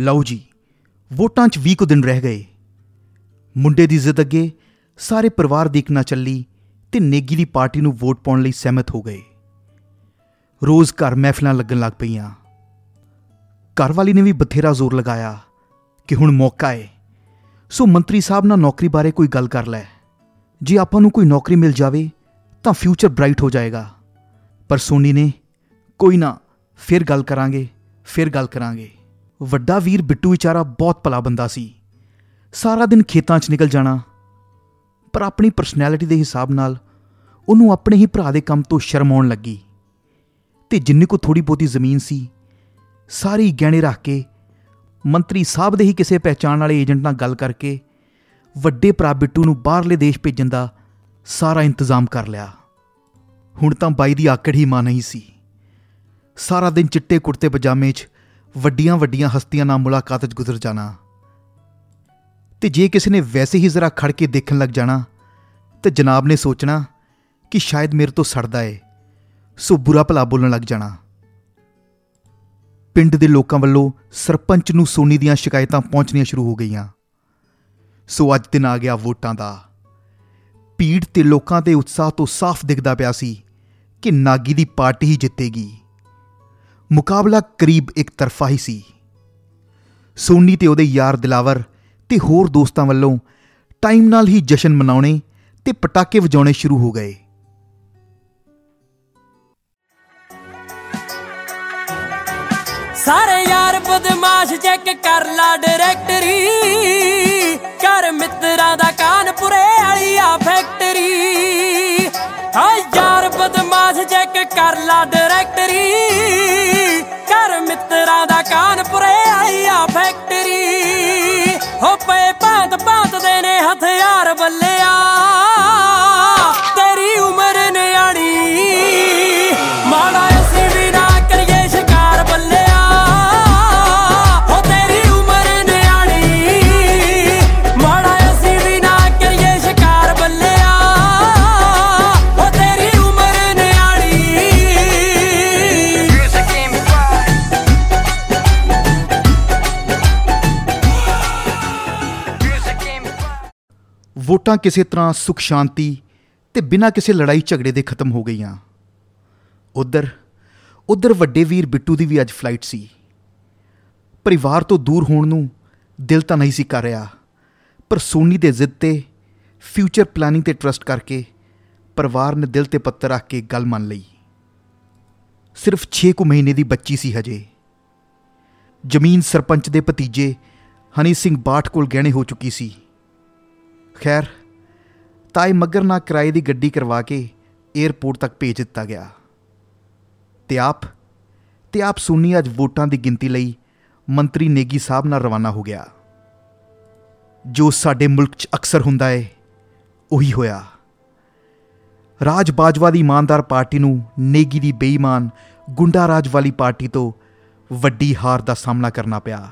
ਲਓ ਜੀ, ਵੋਟਾਂ 'ਚ 20 ਕੁ ਦਿਨ ਰਹਿ ਗਏ। ਮੁੰਡੇ ਦੀ ਜ਼ਿੱਦ ਅੱਗੇ ਸਾਰੇ ਪਰਿਵਾਰ ਦੀ ਇੱਕ ਨਾ ਚੱਲੀ ਤੇ ਨੇਗੀ ਦੀ ਪਾਰਟੀ ਨੂੰ ਵੋਟ ਪਾਉਣ ਲਈ ਸਹਿਮਤ ਹੋ ਗਏ। ਰੋਜ਼ ਘਰ ਮਹਿਫਲਾਂ ਲੱਗਣ ਲੱਗ ਪਈਆਂ। ਘਰ ਵਾਲੀ ਨੇ ਵੀ ਬਥੇਰਾ ਜ਼ੋਰ ਲਗਾਇਆ ਕਿ ਹੁਣ ਮੌਕਾ ਏ। ਸੋ ਮੰਤਰੀ ਸਾਹਿਬ ਨਾਲ ਨੌਕਰੀ ਬਾਰੇ ਕੋਈ ਗੱਲ ਕਰ ਲੈ। ਜੇ ਆਪਾਂ ਨੂੰ ਕੋਈ ਨੌਕਰੀ ਮਿਲ ਜਾਵੇ ਤਾਂ ਫਿਊਚਰ ਬ੍ਰਾਈਟ ਹੋ ਜਾਏਗਾ। ਪਰ ਸੋਨੀ ਨੇ ਕੋਈ ਨਾ, ਫਿਰ ਗੱਲ ਕਰਾਂਗੇ, ਫਿਰ ਗੱਲ ਕਰਾਂਗੇ। ਵੱਡਾ ਵੀਰ ਬਿੱਟੂ ਵਿਚਾਰਾ ਬਹੁਤ ਭਲਾ ਬੰਦਾ ਸੀ। ਸਾਰਾ ਦਿਨ ਖੇਤਾਂ 'ਚ ਨਿਕਲ ਜਾਣਾ। ਪਰ ਆਪਣੀ ਪਰਸਨੈਲਿਟੀ ਦੇ ਹਿਸਾਬ ਨਾਲ ਉਹਨੂੰ ਆਪਣੇ ਹੀ ਭਰਾ ਦੇ ਕੰਮ ਤੋਂ ਸ਼ਰਮ ਆਉਣ ਲੱਗੀ। ਤੇ ਜਿੰਨੀ ਕੋ ਥੋੜੀ ਬਹੁਤੀ ਜ਼ਮੀਨ ਸੀ, ਸਾਰੀ ਗਹਿਣੇ ਰੱਖ ਕੇ, ਮੰਤਰੀ ਸਾਹਿਬ ਦੇ ਹੀ ਕਿਸੇ ਪਹਿਚਾਣ ਵਾਲੇ ਏਜੰਟ ਨਾਲ ਗੱਲ ਕਰਕੇ, ਵੱਡੇ ਭਰਾ ਬਿੱਟੂ ਨੂੰ ਬਾਹਰਲੇ ਦੇਸ਼ ਭੇਜਣ ਦਾ ਸਾਰਾ ਇੰਤਜ਼ਾਮ ਕਰ ਲਿਆ। ਹੁਣ ਤਾਂ ਬਾਈ ਦੀ ਆਕੜ ਹੀ ਮਾਂ ਨਹੀਂ ਸੀ। ਸਾਰਾ ਦਿਨ ਚਿੱਟੇ ਕੁੜਤੇ ਪਜਾਮੇ 'ਚ ਵੱਡੀਆਂ ਵੱਡੀਆਂ ਹਸਤੀਆਂ ਨਾਲ ਮੁਲਾਕਾਤ 'ਚ ਗੁਜ਼ਰ ਜਾਣਾ। ਤੇ ਜੇ ਕਿਸੇ ਨੇ ਵੈਸੇ ਹੀ ਜ਼ਰਾ ਖੜ ਕੇ ਦੇਖਣ ਲੱਗ ਜਾਣਾ, ਤੇ ਜਨਾਬ ਨੇ ਸੋਚਣਾ ਕਿ ਸ਼ਾਇਦ ਮੇਰੇ ਤੋਂ ਸੜਦਾ ਏ, ਸੋ ਬੁਰਾ ਭਲਾ ਬੋਲਣ ਲੱਗ ਜਾਣਾ। ਪਿੰਡ ਦੇ ਲੋਕਾਂ ਵੱਲੋਂ ਸਰਪੰਚ ਨੂੰ ਸੋਨੀ ਦੀਆਂ ਸ਼ਿਕਾਇਤਾਂ ਪਹੁੰਚਣੀਆਂ ਸ਼ੁਰੂ ਹੋ ਗਈਆਂ। ਸੋ ਅੱਜ ਦਿਨ ਆ ਗਿਆ ਵੋਟਾਂ ਦਾ। ਭੀੜ ਤੇ ਲੋਕਾਂ ਦੇ ਉਤਸ਼ਾਹ ਤੋਂ ਸਾਫ਼ ਦਿਖਦਾ ਪਿਆ ਸੀ ਕਿ ਨਾਗੀ ਦੀ ਪਾਰਟੀ ਹੀ ਜਿੱਤੇਗੀ। ਮੁਕਾਬਲਾ ਕਰੀਬ ਇੱਕ ਤਰਫਾ ਹੀ ਸੀ। ਸੋਨੀ ਤੇ ਉਹਦੇ ਯਾਰ ਦਿਲਾਵਰ ਤੇ ਹੋਰ ਦੋਸਤਾਂ ਵੱਲੋਂ ਟਾਈਮ ਨਾਲ ਹੀ ਜਸ਼ਨ ਮਨਾਉਣੇ ਤੇ ਪਟਾਕੇ ਵਜਾਉਣੇ ਸ਼ੁਰੂ ਹੋ ਗਏ। ਸਾਰੇ ਯਾਰ ਬਦਮਾਸ਼ ਚੈੱਕ ਕਰ ਲਾ ਡਾਇਰੈਕਟਰੀ ਕਰ ਮਿੱਤਰਾਂ ਦਾ ਕਾਨਪੁਰੇ ਵਾਲੀ ਆ ਫੈਕਟਰੀ ਆ ਯਾਰ ਬਦਮਾਸ਼ ਚੈੱਕ ਕਰ ਲਾ ਡਾਇਰੈਕਟਰੀ ਕਰ ਮਿੱਤਰਾਂ ਦਾ ਕਾਨਪੁਰੇ ਵਾਲੀ ਆ ਫੈਕਟਰੀ। ਵੋਟਾਂ ਕਿਸੇ ਤਰ੍ਹਾਂ ਸੁਖ, ਸ਼ਾਂਤੀ ਤੇ ਬਿਨਾਂ ਕਿਸੇ ਲੜਾਈ ਝਗੜੇ ਦੇ ਖਤਮ ਹੋ ਗਈਆਂ। ਉਧਰ ਉਧਰ ਵੱਡੇ ਵੀਰ ਬਿੱਟੂ ਦੀ ਵੀ ਅੱਜ ਫਲਾਈਟ ਸੀ। ਪਰਿਵਾਰ ਤੋਂ ਦੂਰ ਹੋਣ ਨੂੰ ਦਿਲ ਤਾਂ ਨਹੀਂ ਸੀ ਕਰ ਰਿਹਾ, ਪਰ ਸੋਨੀ ਦੇ ਜ਼ਿੱਦ ਤੇ ਫਿਊਚਰ ਪਲਾਨਿੰਗ ਤੇ ਟਰਸਟ ਕਰਕੇ ਪਰਿਵਾਰ ਨੇ ਦਿਲ ਤੇ ਪੱਤਰ ਰੱਖ ਕੇ ਗੱਲ ਮੰਨ ਲਈ। ਸਿਰਫ 6 ਕੁ ਮਹੀਨੇ ਦੀ ਬੱਚੀ ਸੀ ਹਜੇ। ਜ਼ਮੀਨ ਸਰਪੰਚ ਦੇ ਭਤੀਜੇ ਹਨੀ ਸਿੰਘ ਬਾਠ ਕੋਲ ਗਹਿਣੇ ਹੋ ਚੁੱਕੀ ਸੀ। ਖੈਰ, ਤਾਏ ਮੱਗਰ ਨਾਲ ਕਿਰਾਏ ਦੀ ਗੱਡੀ ਕਰਵਾ ਕੇ 에ਅਰਪੋਰਟ ਤੱਕ ਭੇਜ ਦਿੱਤਾ ਗਿਆ। ਤੇ ਆਪ ਤੇ ਆਪ ਸੁਣੀ ਅੱਜ ਵੋਟਾਂ ਦੀ ਗਿਣਤੀ ਲਈ ਮੰਤਰੀ ਨੇਗੀ ਸਾਹਿਬ ਨਾਲ ਰਵਾਨਾ ਹੋ ਗਿਆ। ਜੋ ਸਾਡੇ ਮੁਲਕ 'ਚ ਅਕਸਰ ਹੁੰਦਾ ਏ, ਉਹੀ ਹੋਇਆ। ਰਾਜ ਬਾਜਵਾ ਦੀ ਇਮਾਨਦਾਰ ਪਾਰਟੀ ਨੂੰ ਨੇਗੀ ਦੀ ਬੇਈਮਾਨ ਗੁੰਡਾ ਰਾਜ ਵਾਲੀ ਪਾਰਟੀ ਤੋਂ ਵੱਡੀ ਹਾਰ ਦਾ ਸਾਹਮਣਾ ਕਰਨਾ ਪਿਆ।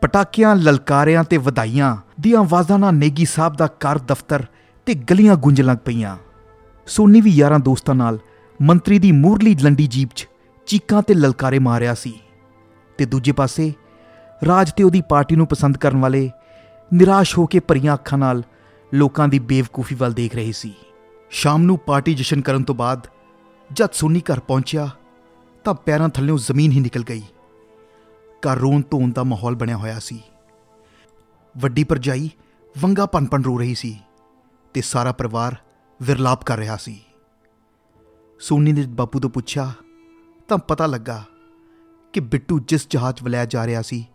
ਪਟਾਕਿਆਂ, ਲਲਕਾਰਿਆਂ ਤੇ ਵਧਾਈਆਂ ਦੀਆਂ ਆਵਾਜ਼ਾਂ ਨਾਲ ਨੇਗੀ ਸਾਹਿਬ ਦਾ ਘਰ, ਦਫ਼ਤਰ ਤੇ ਗਲੀਆਂ ਗੂੰਜ ਲੱਗ ਪਈਆਂ। ਸੋਨੀ ਵੀ ਯਾਰਾਂ ਦੋਸਤਾਂ ਨਾਲ ਮੰਤਰੀ ਦੀ ਮੂਰਲੀ ਲੰਡੀ ਜੀਪ 'ਚ ਚੀਕਾਂ ਤੇ ਲਲਕਾਰੇ ਮਾਰਿਆ ਸੀ। ਤੇ ਦੂਜੇ ਪਾਸੇ ਰਾਜ ਤੇ ਉਹਦੀ ਪਾਰਟੀ ਨੂੰ ਪਸੰਦ ਕਰਨ ਵਾਲੇ ਨਿਰਾਸ਼ ਹੋ ਕੇ ਭਰੀਆਂ ਅੱਖਾਂ ਨਾਲ ਲੋਕਾਂ ਦੀ ਬੇਵਕੂਫੀ ਵੱਲ ਦੇਖ ਰਹੇ ਸੀ। ਸ਼ਾਮ ਨੂੰ ਪਾਰਟੀ ਜਸ਼ਨ ਕਰਨ ਤੋਂ ਬਾਅਦ ਜਦ ਸੋਨੀ ਘਰ ਪਹੁੰਚਿਆ ਤਾਂ ਪੈਰਾਂ ਥੱਲੇੋਂ ਜ਼ਮੀਨ ਹੀ ਨਿਕਲ ਗਈ। ਘਰ ਰੋਣ ਧੋਣ ਦਾ ਮਾਹੌਲ ਬਣਿਆ ਹੋਇਆ ਸੀ। ਵੱਡੀ ਪਰਜਾਈ ਵੰਗਾ ਪਨਪਨ ਰੋ ਰਹੀ ਸੀ ਤੇ ਸਾਰਾ ਪਰਿਵਾਰ ਵਿਰਲਾਪ ਕਰ ਰਿਹਾ ਸੀ। ਸੋਨੀ ਨੇ ਬਾਪੂ ਤੋਂ ਪੁੱਛਿਆ, ਤਾਂ ਪਤਾ ਲੱਗਾ ਕਿ ਬਿੱਟੂ ਜਿਸ ਜਹਾਜ਼ ਵਲਾਇਆ ਜਾ ਰਿਹਾ ਸੀ,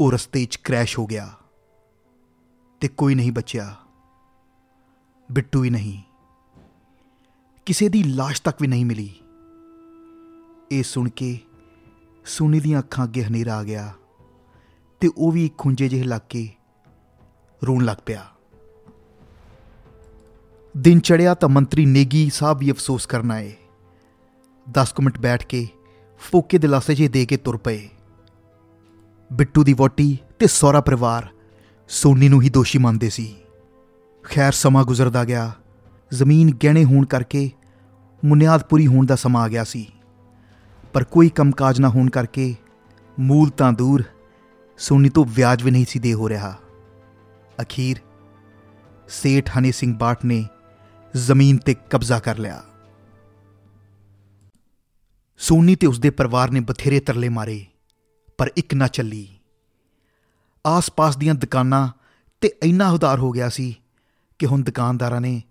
ਉਹ ਰਸਤੇ 'ਚ ਕ੍ਰੈਸ਼ ਹੋ ਗਿਆ ਤੇ ਕੋਈ ਨਹੀਂ ਬਚਿਆ। ਬਿੱਟੂ ਹੀ ਨਹੀਂ। ਕਿਸੇ ਦੀ ਲਾਸ਼ ਤੱਕ ਵੀ ਨਹੀਂ ਮਿਲੀ। ਇਹ ਸੁਣ ਕੇ ਸੋਨੀ ਦੀਆਂ ਅੱਖਾਂ ਅੱਗੇ ਹਨੇਰਾ ਆ ਗਿਆ ਤੇ ਉਹ ਵੀ ਇੱਕ ਖੁੰਝੇ ਜਿਹੇ ਲੱਗ ਕੇ ਰੋਣ ਲੱਗ ਪਿਆ। ਦਿਨ ਚੜਿਆ ਤਾਂ ਮੰਤਰੀ ਨੇਗੀ ਸਾਹਿਬ ਵੀ ਅਫਸੋਸ ਕਰਨ ਆਏ। 10 ਕੁ ਮਿੰਟ ਬੈਠ ਕੇ ਫੋਕੇ ਦਿਲਾਸੇ ਜਿਹੇ ਦੇ ਕੇ ਤੁਰ ਪਏ। ਬਿੱਟੂ ਦੀ ਵੋਟੀ ਤੇ ਸਹੁਰਾ ਪਰਿਵਾਰ ਸੋਨੀ ਨੂੰ ਹੀ ਦੋਸ਼ੀ ਮੰਨਦੇ ਸੀ। ਖੈਰ ਸਮਾਂ ਗੁਜ਼ਰਦਾ ਗਿਆ। ਜ਼ਮੀਨ ਗਹਿਣੇ ਹੋਣ ਕਰਕੇ ਮੁਨਿਆਦ ਪੂਰੀ ਹੋਣ ਦਾ ਸਮਾਂ ਆ ਗਿਆ ਸੀ। ਪਰ ਕੋਈ ਕੰਮਕਾਜ ਨਾ ਹੋਣ ਕਰਕੇ ਮੂਲ ਤਾਂ ਦੂਰ, ਸੋਨੀ ਤੋਂ ਵਿਆਜ ਵੀ ਨਹੀਂ ਸੀ ਦੇ ਹੋ ਰਿਹਾ। ਅਖੀਰ ਸੇਠ ਹਨੀ ਸਿੰਘ ਬਾਟ ਨੇ ਜ਼ਮੀਨ ਤੇ ਕਬਜ਼ਾ ਕਰ ਲਿਆ। ਸੋਨੀ ਤੇ ਉਸਦੇ ਪਰਿਵਾਰ ਨੇ ਬਥੇਰੇ ਤਰਲੇ ਮਾਰੇ, ਪਰ ਇੱਕ ਨਾ ਚੱਲੀ। ਆਸ-ਪਾਸ ਦੀਆਂ ਦੁਕਾਨਾਂ ਤੇ ਇੰਨਾ ਉਧਾਰ ਹੋ ਗਿਆ ਸੀ ਕਿ ਹੁਣ ਦੁਕਾਨਦਾਰਾਂ ਨੇ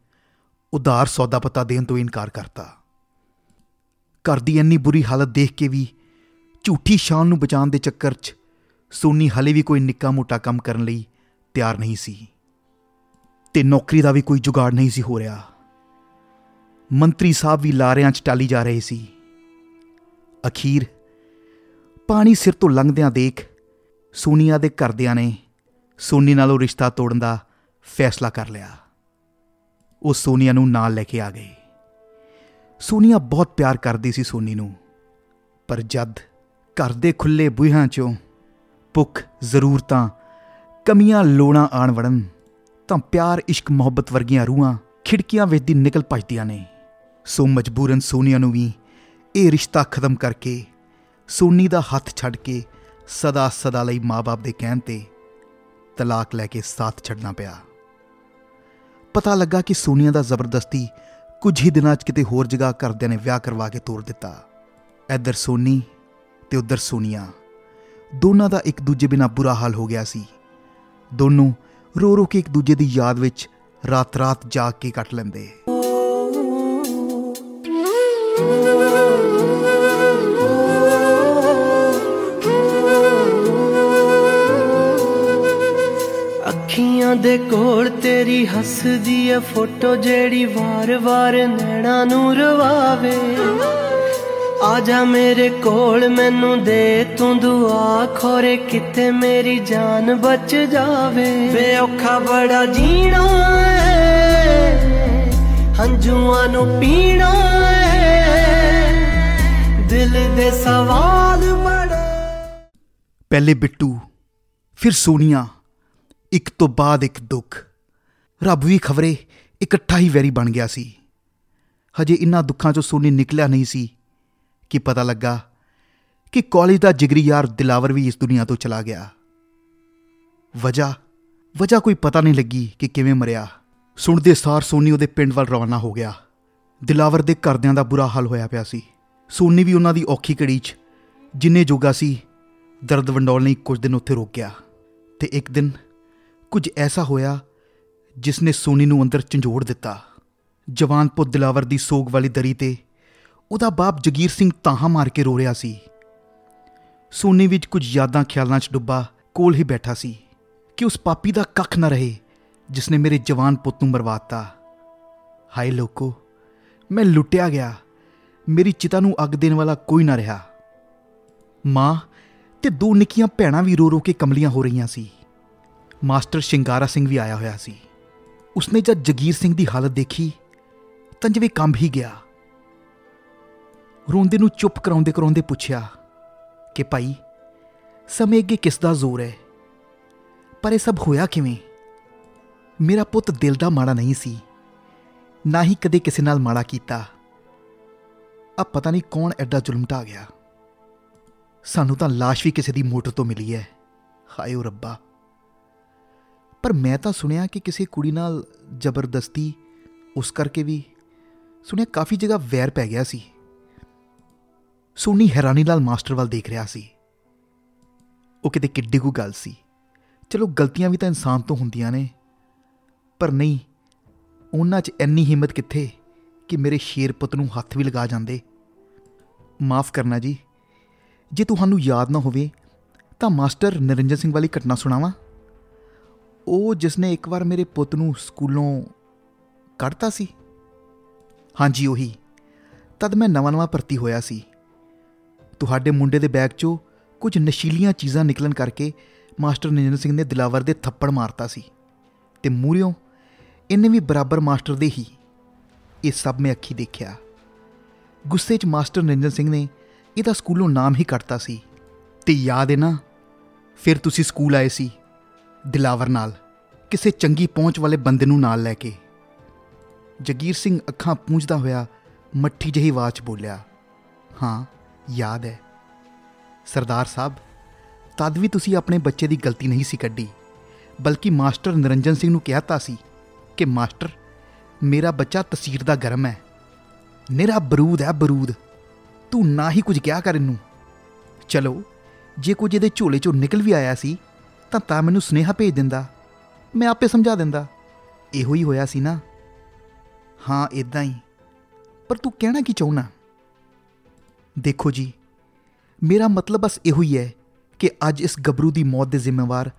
ਉਧਾਰ ਸੌਦਾ ਪਤਾ ਦੇਣ ਤੋਂ ਇਨਕਾਰ ਕਰਤਾ। ਘਰ ਦੀ ਇੰਨੀ ਬੁਰੀ ਹਾਲਤ ਦੇਖ ਕੇ ਵੀ ਝੂਠੀ ਸ਼ਾਨ ਨੂੰ ਬਚਾਉਣ ਦੇ ਚੱਕਰ 'ਚ ਸੋਨੀ ਹਲੇ ਵੀ ਕੋਈ ਨਿੱਕਾ ਮੋਟਾ ਕੰਮ ਕਰਨ ਲਈ ਤਿਆਰ ਨਹੀਂ ਸੀ। ਤੇ ਨੌਕਰੀ ਦਾ ਵੀ ਕੋਈ ਜੁਗਾੜ ਨਹੀਂ ਸੀ ਹੋ ਰਿਹਾ। ਮੰਤਰੀ ਸਾਹਿਬ ਵੀ ਲਾਰਿਆਂ 'ਚ ਟਾਲੀ ਜਾ ਰਹੇ ਸੀ। ਅਖੀਰ ਪਾਣੀ ਸਿਰ ਤੋਂ ਲੰਘਦਿਆਂ ਦੇਖ ਸੋਨੀਆ ਦੇ ਘਰਦਿਆਂ ਨੇ ਸੋਨੀ ਨਾਲੋਂ ਰਿਸ਼ਤਾ ਤੋੜਨ ਦਾ ਫੈਸਲਾ ਕਰ ਲਿਆ। ਉਹ ਸੋਨੀਆ ਨੂੰ ਨਾਲ ਲੈ ਕੇ ਆ ਗਏ। ਸੋਨੀਆ ਬਹੁਤ ਪਿਆਰ ਕਰਦੀ ਸੀ ਸੋਨੀ ਨੂੰ। ਪਰ ਜਦ ਘਰ ਦੇ ਖੁੱਲੇ ਬੂਹਿਆਂ ਚੋਂ ਭੁੱਖ, ਜ਼ਰੂਰਤਾਂ, ਕਮੀਆਂ ਲੋੜਾਂ ਆਣ ਵੜਨ, ਤਾਂ ਪਿਆਰ, ਇਸ਼ਕ, ਮੁਹੱਬਤ ਵਰਗੀਆਂ ਰੂਹਾਂ ਖਿੜਕੀਆਂ ਵਿੱਚ ਦੀ ਨਿਕਲ ਭਜਦੀਆਂ ਨੇ। ਸੋ ਮਜਬੂਰਨ ਸੋਨੀਆ ਨੂੰ ਵੀ ਇਹ ਰਿਸ਼ਤਾ ਖਤਮ ਕਰਕੇ ਸੋਨੀ ਦਾ ਹੱਥ ਛੱਡ ਕੇ ਸਦਾ ਸਦਾ ਲਈ ਮਾਪੇ ਦੇ ਕਹਿਣ ਤੇ ਤਲਾਕ ਲੈ ਕੇ ਸਾਥ ਛੱਡਣਾ ਪਿਆ। ਪਤਾ ਲੱਗਾ ਕਿ ਸੋਨੀਆ ਦਾ ਜ਼ਬਰਦਸਤੀ ਕੁਝ ਹੀ ਦਿਨਾਂ 'ਚ ਕਿਤੇ ਹੋਰ ਜਗ੍ਹਾ ਘਰਦਿਆਂ ਨੇ ਵਿਆਹ ਕਰਵਾ ਕੇ ਤੋਰ ਦਿੱਤਾ। ਇੱਧਰ ਸੋਨੀ ਤੇ ਉੱਧਰ ਸੋਨੀਆ। ਦੋਨਾਂ ਦਾ ਇੱਕ ਦੂਜੇ ਬਿਨਾ ਬੁਰਾ ਹਾਲ ਹੋ ਗਿਆ ਸੀ। ਦੋਨੋਂ ਰੋ ਰੋ ਕੇ ਇੱਕ ਦੂਜੇ ਦੀ ਯਾਦ ਵਿੱਚ ਰਾਤ-ਰਾਤ ਜਾਗ ਕੇ ਕੱਟ ਲੈਂਦੇ। ਅੱਖੀਆਂ ਦੇ ਕੋਲ ਤੇਰੀ ਹੱਸਦੀ ਐ ਫੋਟੋ ਜਿਹੜੀ ਵਾਰ-ਵਾਰ ਨੈਣਾ ਨੂੰ ਰਵਾਵੇ। ਆ ਜਾ ਮੇਰੇ ਕੋਲ, ਮੈਨੂੰ ਦੇ ਤੂੰ ਦੁਆ, ਖੋਰੇ ਕਿਤੇ ਮੇਰੀ ਜਾਨ ਬਚ ਜਾਵੇ। ਵੇ ਔਖਾ ਬੜਾ ਜੀਣਾ ਏ ਹੰਝੂਆਂ ਨੂੰ ਪੀਣਾ ਏ ਦਿਲ ਦੇ ਸਵਾਲ ਬੜੇ ਪਹਿਲੇ ਬਿੱਟੂ, ਫਿਰ ਸੋਨੀਆ। ਇੱਕ ਤੋਂ ਬਾਅਦ ਇੱਕ ਦੁੱਖ। ਰੱਬ ਵੀ ਖਬਰੇ, ਇਕੱਠਾ ਹੀ ਵੈਰੀ ਬਣ ਗਿਆ ਸੀ। ਹਜੇ ਇਨ੍ਹਾਂ ਦੁੱਖਾਂ ਚੋਂ ਸੋਨੀ ਨਿਕਲਿਆ ਨਹੀਂ ਸੀ ਕਿ ਪਤਾ ਲੱਗਾ ਕਿ ਕਾਲਜ ਦਾ ਜਿਗਰੀ ਯਾਰ ਦਿਲਾਵਰ ਵੀ ਇਸ ਦੁਨੀਆ ਤੋਂ ਚਲਾ ਗਿਆ। ਵਜ੍ਹਾ ਵਜ੍ਹਾ ਕੋਈ ਪਤਾ ਨਹੀਂ ਲੱਗੀ ਕਿ ਕਿਵੇਂ ਮਰਿਆ। ਸੁਣਦੇ ਸਾਰ ਸੋਨੀ ਉਹਦੇ ਪਿੰਡ ਵੱਲ ਰਵਾਨਾ ਹੋ ਗਿਆ। ਦਿਲਾਵਰ ਦੇ ਘਰਦਿਆਂ ਦਾ ਬੁਰਾ ਹਾਲ ਹੋਇਆ ਪਿਆ ਸੀ। ਸੋਨੀ ਵੀ ਉਹਨਾਂ ਦੀ ਔਖੀ ਘੜੀ 'ਚ ਜਿੰਨੇ ਜੋਗਾ ਸੀ, ਦਰਦ ਵੰਡਾਉਣ ਲਈ ਕੁਝ ਦਿਨ ਉੱਥੇ ਰੁਕ ਗਿਆ। ਤੇ ਇੱਕ ਦਿਨ ਕੁਝ ਐਸਾ ਹੋਇਆ ਜਿਸ ਨੇ ਸੋਨੀ ਨੂੰ ਅੰਦਰ ਝੰਜੋੜ ਦਿੱਤਾ। ਜਵਾਨ ਪੁੱਤ ਦਿਲਾਵਰ ਦੀ ਸੋਗ ਵਾਲੀ ਦਰੀ ਤੇ ਉਹਦਾ ਬਾਪ ਜਗੀਰ ਸਿੰਘ ਤਾਹਾਂ ਮਾਰ ਕੇ ਰੋ ਰਿਹਾ ਸੀ। ਸੋਨੀ ਵਿੱਚ ਕੁਝ ਯਾਦਾਂ ਖਿਆਲਾਂ 'ਚ ਡੁੱਬਾ ਕੋਲ ਹੀ ਬੈਠਾ ਸੀ ਕਿ ਉਸ ਪਾਪੀ ਦਾ ਕੱਖ ਨਾ ਰਹੇ ਜਿਸ ਨੇ ਮੇਰੇ ਜਵਾਨ ਪੁੱਤ ਨੂੰ ਮਰਵਾਤਾ ਹਾਏ ਲੋਕੋ, ਮੈਂ ਲੁੱਟਿਆ ਗਿਆ। ਮੇਰੀ ਚਿਤਾ ਨੂੰ ਅੱਗ ਦੇਣ ਵਾਲਾ ਕੋਈ ਨਾ ਰਿਹਾ। ਮਾਂ ਤੇ ਦੋ ਨਿੱਕੀਆਂ ਭੈਣਾਂ ਵੀ ਰੋ ਰੋ ਕੇ ਕਮਲੀਆਂ ਹੋ ਰਹੀਆਂ ਸੀ। ਮਾਸਟਰ ਸ਼ਿੰਗਾਰਾ ਸਿੰਘ ਵੀ ਆਇਆ ਹੋਇਆ ਸੀ। ਉਸਨੇ ਜਦ ਜਗੀਰ ਸਿੰਘ ਦੀ ਹਾਲਤ ਦੇਖੀ, ਤਾਂ ਜਿਵੇਂ ਕੰਬ ਹੀ ਗਿਆ। ਰੋਂਦੇ ਨੂੰ ਚੁੱਪ ਕਰਾਉਂਦੇ ਕਰਾਉਂਦੇ ਪੁੱਛਿਆ ਕਿ ਭਾਈ, ਸਮੇਂ ਅੱਗੇ ਕਿਸ ਦਾ ਜ਼ੋਰ ਹੈ? ਪਰ ਇਹ ਸਭ ਹੋਇਆ ਕਿਵੇਂ? ਮੇਰਾ ਪੁੱਤ ਦਿਲ ਦਾ ਮਾੜਾ ਨਹੀਂ ਸੀ। ਨਾ ਹੀ ਕਦੇ ਕਿਸੇ ਨਾਲ ਮਾੜਾ ਕੀਤਾ। ਆ ਪਤਾ ਨਹੀਂ ਕੌਣ ਐਡਾ ਜ਼ੁਲਮ ਢਾ ਗਿਆ। ਸਾਨੂੰ ਤਾਂ ਲਾਸ਼ ਵੀ ਕਿਸੇ ਦੀ ਮੋਟਰ ਤੋਂ ਮਿਲੀ ਹੈ। ਹਾਏ ਓ ਰੱਬਾ। ਪਰ ਮੈਂ ਤਾਂ ਸੁਣਿਆ ਕਿ ਕਿਸੇ ਕੁੜੀ ਨਾਲ ਜ਼ਬਰਦਸਤੀ, ਉਸ ਕਰਕੇ ਵੀ ਸੁਣਿਆ ਕਾਫੀ ਜਗ੍ਹਾ ਵੈਰ ਪੈ ਗਿਆ ਸੀ। ਸੋਨੀ ਹੈਰਾਨੀ ਨਾਲ ਮਾਸਟਰ ਵੱਲ ਦੇਖ ਰਿਹਾ ਸੀ। ਉਹ ਕਿਤੇ ਕਿੱਡੀ ਕੋ ਗੱਲ ਸੀ। ਚਲੋ ਗਲਤੀਆਂ ਵੀ ਤਾਂ ਇਨਸਾਨ ਤੋਂ ਹੁੰਦੀਆਂ ਨੇ। ਪਰ ਨਹੀਂ, ਉਹਨਾਂ 'ਚ ਇੰਨੀ ਹਿੰਮਤ ਕਿੱਥੇ ਕਿ ਮੇਰੇ ਸ਼ੇਰ ਪੁੱਤ ਨੂੰ ਹੱਥ ਵੀ ਲਗਾ ਜਾਂਦੇ। ਮਾਫ ਕਰਨਾ ਜੀ, ਜੇ ਤੁਹਾਨੂੰ ਯਾਦ ਨਾ ਹੋਵੇ ਤਾਂ ਮਾਸਟਰ ਨਰਿੰਜਨ ਸਿੰਘ ਵਾਲੀ ਘਟਨਾ ਸੁਣਾਵਾਂ। ਉਹ ਜਿਸ ਨੇ ਇੱਕ ਵਾਰ ਮੇਰੇ ਪੁੱਤ ਨੂੰ ਸਕੂਲੋਂ ਕੱਢਤਾ ਸੀ? ਹਾਂਜੀ, ਉਹੀ। ਤਦ ਮੈਂ ਨਵਾਂ-ਨਵਾਂ ਭਰਤੀ ਹੋਇਆ ਸੀ। ਤੁਹਾਡੇ ਮੁੰਡੇ ਦੇ ਬੈਗ 'ਚੋਂ ਕੁਝ ਨਸ਼ੀਲੀਆਂ ਚੀਜ਼ਾਂ ਨਿਕਲਣ ਕਰਕੇ ਮਾਸਟਰ ਨਿਰੰਜਨ ਸਿੰਘ ਨੇ ਦਿਲਾਵਰ ਦੇ ਥੱਪੜ ਮਾਰਤਾ ਸੀ। ਤੇ ਮੂਰਿਓਂ ਇਹਨੇ ਵੀ ਬਰਾਬਰ ਮਾਸਟਰ ਦੇ ਹੀ। ਇਹ ਸਭ ਮੈਂ ਅੱਖੀ ਦੇਖਿਆ। ਗੁੱਸੇ 'ਚ ਮਾਸਟਰ ਨਿਰੰਜਨ ਸਿੰਘ ਨੇ ਇਹਦਾ ਸਕੂਲੋਂ ਨਾਮ ਹੀ ਕੱਟਤਾ ਸੀ। ਤੇ ਯਾਦ ਹੈ ਨਾ, ਫਿਰ ਤੁਸੀਂ ਸਕੂਲ ਆਏ ਸੀ। ਦਿਲਾਵਰ ਨਾਲ, ਕਿਸੇ ਚੰਗੀ ਪਹੁੰਚ ਵਾਲੇ ਬੰਦੇ ਨੂੰ ਨਾਲ ਲੈ ਕੇ। ਜਗੀਰ ਸਿੰਘ ਅੱਖਾਂ ਪੂੰਝਦਾ ਹੋਇਆ ਮੱਠੀ ਜਿਹੀ ਆਵਾਜ਼ 'ਚ ਬੋਲਿਆ, ਹਾਂ, ਯਾਦ ਹੈ। ਸਰਦਾਰ ਸਾਹਿਬ, ਤਦ ਵੀ ਤੁਸੀਂ ਆਪਣੇ ਬੱਚੇ ਦੀ ਗਲਤੀ ਨਹੀਂ ਸੀ ਕੱਢੀ, ਬਲਕਿ ਮਾਸਟਰ ਨਿਰੰਜਨ ਸਿੰਘ ਨੂੰ ਕਿਹਾਤਾ ਸੀ ਕਿ, ਮਾਸਟਰ, ਮੇਰਾ ਬੱਚਾ ਤਸੀਰ ਦਾ ਗਰਮ ਹੈ। ਨਿਰਾ ਬਰੂਦ ਹੈ ਬਰੂਦ। ਤੂੰ ਨਾ ਹੀ ਕੁਝ ਕਿਹਾ ਕਰ ਇਹਨੂੰ। ਚਲੋ, ਜੇ ਕੁਝ ਇਹਦੇ ਝੋਲੇ ਚੋਂ ਨਿਕਲ ਵੀ ਆਇਆ ਸੀ ਤਾਂ ਤਾਂ ਮੈਨੂੰ ਸੁਨੇਹਾ ਭੇਜ ਦਿੰਦਾ। ਮੈਂ ਆਪੇ ਸਮਝਾ ਦਿੰਦਾ। ਇਹੋ ਹੀ ਹੋਇਆ ਸੀ ਨਾ। ਹਾਂ ਇਦਾਂ ਹੀ। ਪਰ ਤੂੰ ਕਹਿਣਾ ਕੀ ਚਾਹੁੰਨਾ? ਦੇਖੋ ਜੀ, ਮੇਰਾ ਮਤਲਬ ਬਸ ਇਹੋ ਹੀ ਹੈ ਕਿ ਅੱਜ ਇਸ ਗੱਭਰੂ ਦੀ ਮੌਤ ਦੇ ਜ਼ਿੰਮੇਵਾਰ